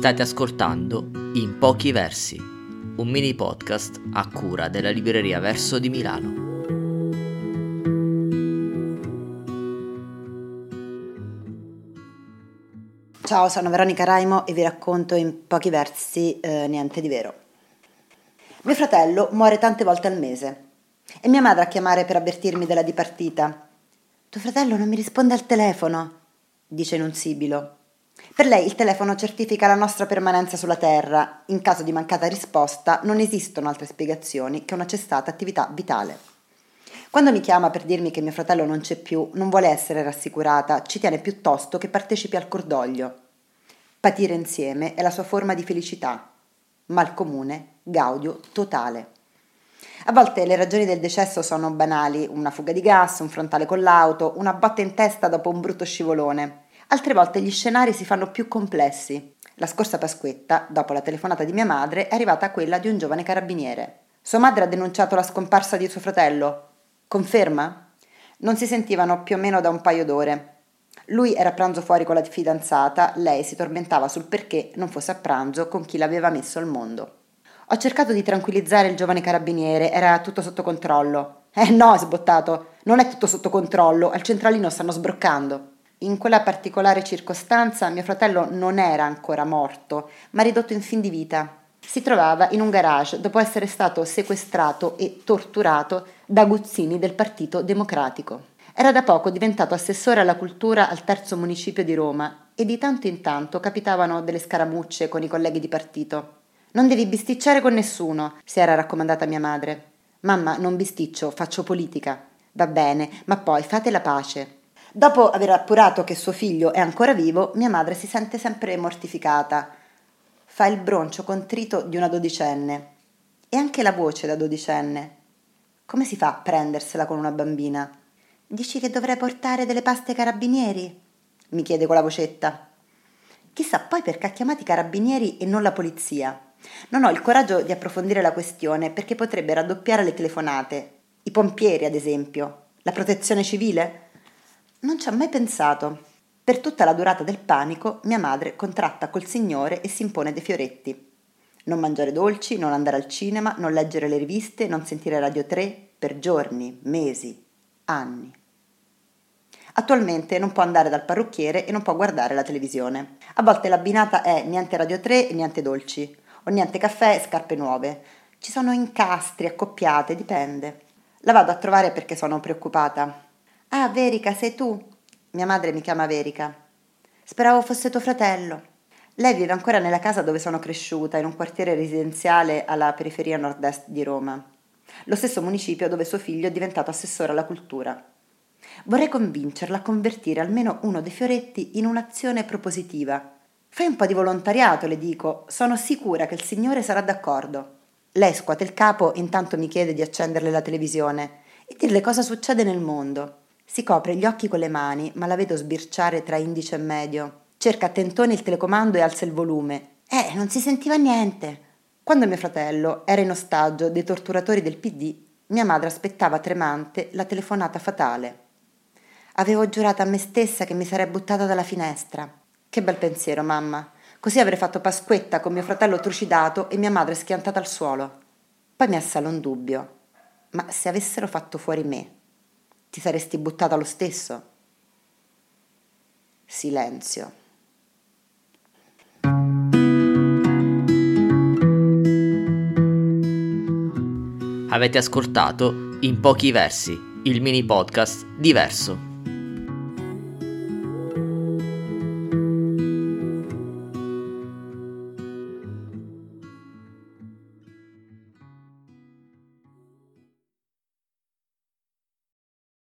State ascoltando In pochi versi, un mini podcast a cura della libreria Verso di Milano. Ciao, sono Veronica Raimo e vi racconto in pochi versi eh, niente di vero. Mio fratello muore tante volte al mese e mia madre a chiamare per avvertirmi della dipartita. Tuo fratello non mi risponde al telefono, dice in un sibilo. Per lei il telefono certifica la nostra permanenza sulla Terra. In caso di mancata risposta non esistono altre spiegazioni che una cessata attività vitale. Quando mi chiama per dirmi che mio fratello non c'è più, non vuole essere rassicurata, ci tiene piuttosto che partecipi al cordoglio. Patire insieme è la sua forma di felicità. Mal comune, gaudio totale. A volte le ragioni del decesso sono banali, una fuga di gas, un frontale con l'auto, una botta in testa dopo un brutto scivolone. Altre volte gli scenari si fanno più complessi. La scorsa Pasquetta, dopo la telefonata di mia madre, è arrivata quella di un giovane carabiniere. Sua madre ha denunciato la scomparsa di suo fratello. Conferma? Non si sentivano più o meno da un paio d'ore. Lui era a pranzo fuori con la fidanzata, lei si tormentava sul perché non fosse a pranzo con chi l'aveva messo al mondo. Ho cercato di tranquillizzare il giovane carabiniere, era tutto sotto controllo. Eh no, è sbottato, non è tutto sotto controllo, al centralino stanno sbroccando. In quella particolare circostanza mio fratello non era ancora morto, ma ridotto in fin di vita. Si trovava in un garage dopo essere stato sequestrato e torturato da aguzzini del Partito Democratico. Era da poco diventato assessore alla cultura al terzo municipio di Roma e di tanto in tanto capitavano delle scaramucce con i colleghi di partito. Non devi bisticciare con nessuno, si era raccomandata mia madre. Mamma, non bisticcio, faccio politica. Va bene, ma poi fate la pace. Dopo aver appurato che suo figlio è ancora vivo, mia madre si sente sempre mortificata. Fa il broncio contrito di una dodicenne. E anche la voce da dodicenne. Come si fa a prendersela con una bambina? Dici che dovrei portare delle paste carabinieri? mi chiede con la vocetta. Chissà poi perché ha chiamato i carabinieri e non la polizia. Non ho il coraggio di approfondire la questione perché potrebbe raddoppiare le telefonate. I pompieri, ad esempio. La protezione civile? Non ci ho mai pensato. Per tutta la durata del panico, mia madre contratta col Signore e si impone dei fioretti. Non mangiare dolci, non andare al cinema, non leggere le riviste, non sentire Radio 3 per giorni, mesi, anni. Attualmente non può andare dal parrucchiere e non può guardare la televisione. A volte l'abbinata è niente Radio 3 e niente dolci o niente caffè e scarpe nuove. Ci sono incastri, accoppiate, dipende. La vado a trovare perché sono preoccupata. Ah, Verica, sei tu? Mia madre mi chiama Verica. Speravo fosse tuo fratello. Lei vive ancora nella casa dove sono cresciuta, in un quartiere residenziale alla periferia nord-est di Roma, lo stesso municipio dove suo figlio è diventato assessore alla cultura. Vorrei convincerla a convertire almeno uno dei fioretti in un'azione propositiva Fai un po' di volontariato, le dico, sono sicura che il Signore sarà d'accordo. Lei scuote il capo intanto mi chiede di accenderle la televisione e dirle cosa succede nel mondo. Si copre gli occhi con le mani, ma la vedo sbirciare tra indice e medio. Cerca a tentoni il telecomando e alza il volume. Eh, non si sentiva niente. Quando mio fratello era in ostaggio dei torturatori del PD, mia madre aspettava tremante la telefonata fatale. Avevo giurato a me stessa che mi sarei buttata dalla finestra. Che bel pensiero, mamma. Così avrei fatto Pasquetta con mio fratello trucidato e mia madre schiantata al suolo. Poi mi assale un dubbio. Ma se avessero fatto fuori me, ti saresti buttata lo stesso? Silenzio. Avete ascoltato In pochi versi, il mini podcast diverso